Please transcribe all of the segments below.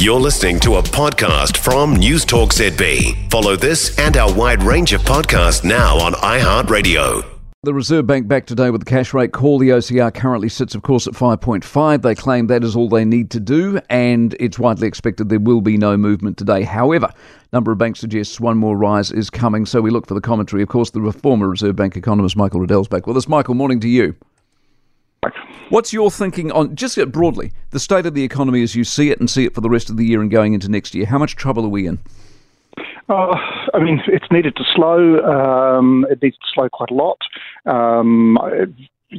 You're listening to a podcast from News Talk ZB. Follow this and our wide range of podcasts now on iHeartRadio. The Reserve Bank back today with the cash rate call. The OCR currently sits, of course, at 5.5. They claim that is all they need to do, and it's widely expected there will be no movement today. However, number of banks suggests one more rise is coming, so we look for the commentary. Of course, the former Reserve Bank economist Michael Reddell's back with us. Michael, morning to you. What's your thinking on just broadly the state of the economy as you see it and see it for the rest of the year and going into next year? How much trouble are we in? Uh, I mean, it's needed to slow. Um, it needs to slow quite a lot. Um,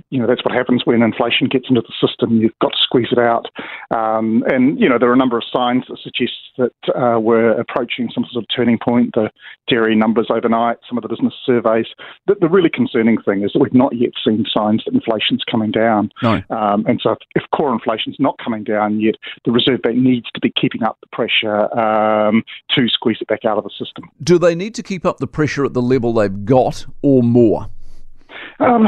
you know that's what happens when inflation gets into the system. You've got to squeeze it out, um, and you know there are a number of signs that suggest that uh, we're approaching some sort of turning point. The dairy numbers overnight, some of the business surveys. The, the really concerning thing is that we've not yet seen signs that inflation's coming down. No. Um, and so if, if, core inflation's not coming down yet, the Reserve Bank needs to be keeping up the pressure um, to squeeze it back out of the system. Do they need to keep up the pressure at the level they've got, or more? Um,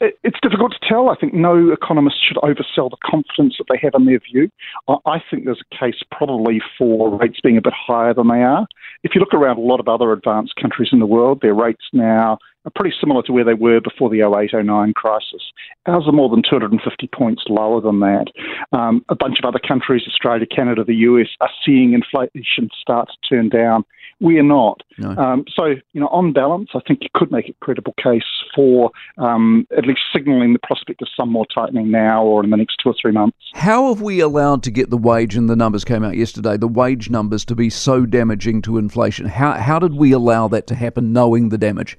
it's difficult to tell. I think no economist should oversell the confidence that they have in their view. I think there's a case probably for rates being a bit higher than they are. If you look around a lot of other advanced countries in the world, their rates now are pretty similar to where they were before the 08 09 crisis. Ours are more than 250 points lower than that. Um, a bunch of other countries, Australia, Canada, the US, are seeing inflation start to turn down. We are not. No. Um, so, you know, on balance, I think you could make a credible case for um, at least signalling the prospect of some more tightening now or in the next two or three months. How have we allowed to get the wage, and the numbers came out yesterday, the wage numbers to be so damaging to inflation? How, how did we allow that to happen knowing the damage?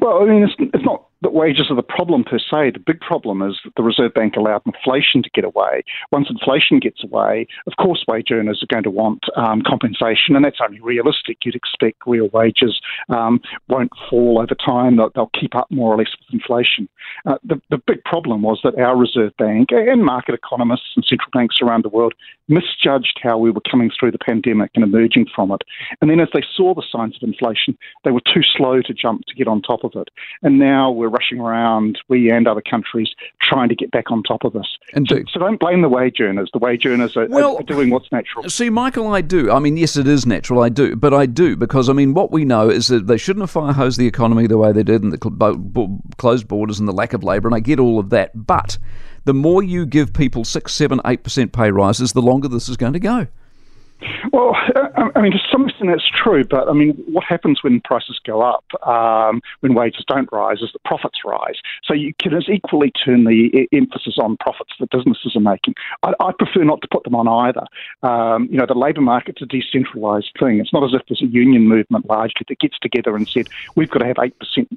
Well, I mean, it's, it's not that wages are the problem per se. The big problem is that the Reserve Bank allowed inflation to get away. Once inflation gets away, of course, wage earners are going to want um, compensation, and that's only realistic. You'd expect real wages um, won't fall over time; they'll, they'll, keep up more or less with inflation. Uh, the, the big problem was that our Reserve Bank and market economists and central banks around the world misjudged how we were coming through the pandemic and emerging from it. And then, as they saw the signs of inflation, they were too slow to jump to get on top of it. And now we're rushing around, we and other countries, trying to get back on top of this. And so, so don't blame the wage earners. The wage earners are, well, are, doing what's natural. See, Michael, I do. I mean, yes, it is natural. I do, but I do because I mean, what we know is that they shouldn't have fire hosed the economy the way they did, and the closed borders and the lack of labour. And I get all of that, but the more you give people six, seven, eight percent pay rises, the longer this is going to go. Well, I mean, to some extent that's true, but I mean, what happens when prices go up, um, when wages don't rise, is that profits rise. So you can as equally turn the emphasis on profits that businesses are making. I, I prefer not to put them on either. Um, you know, the labour market's a decentralised thing. It's not as if there's a union movement largely that gets together and said, we've got to have 8%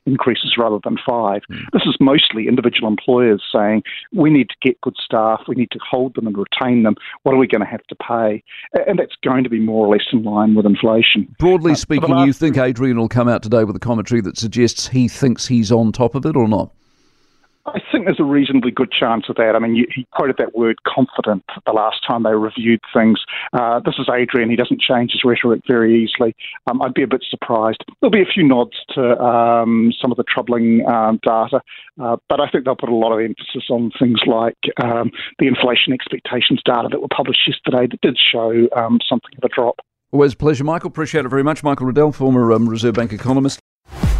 increases rather than 5 mm. This is mostly individual employers saying, we need to get good staff, we need to hold them and retain them. What are we going to have to pay? And that's going to be more or less in line with inflation. Broadly uh, speaking, last... you think Adrian will come out today with a commentary that suggests he thinks he's on top of it or not? I think there's a reasonably good chance of that. I mean, you, he quoted that word confident the last time they reviewed things. Uh, this is Adrian. He doesn't change his rhetoric very easily. Um, I'd be a bit surprised. There'll be a few nods to um, some of the troubling um, data, uh, but I think they'll put a lot of emphasis on things like um, the inflation expectations data that were published yesterday that did show um, something of a drop. Always a pleasure, Michael. Appreciate it very much. Michael Reddell, former um, Reserve Bank economist.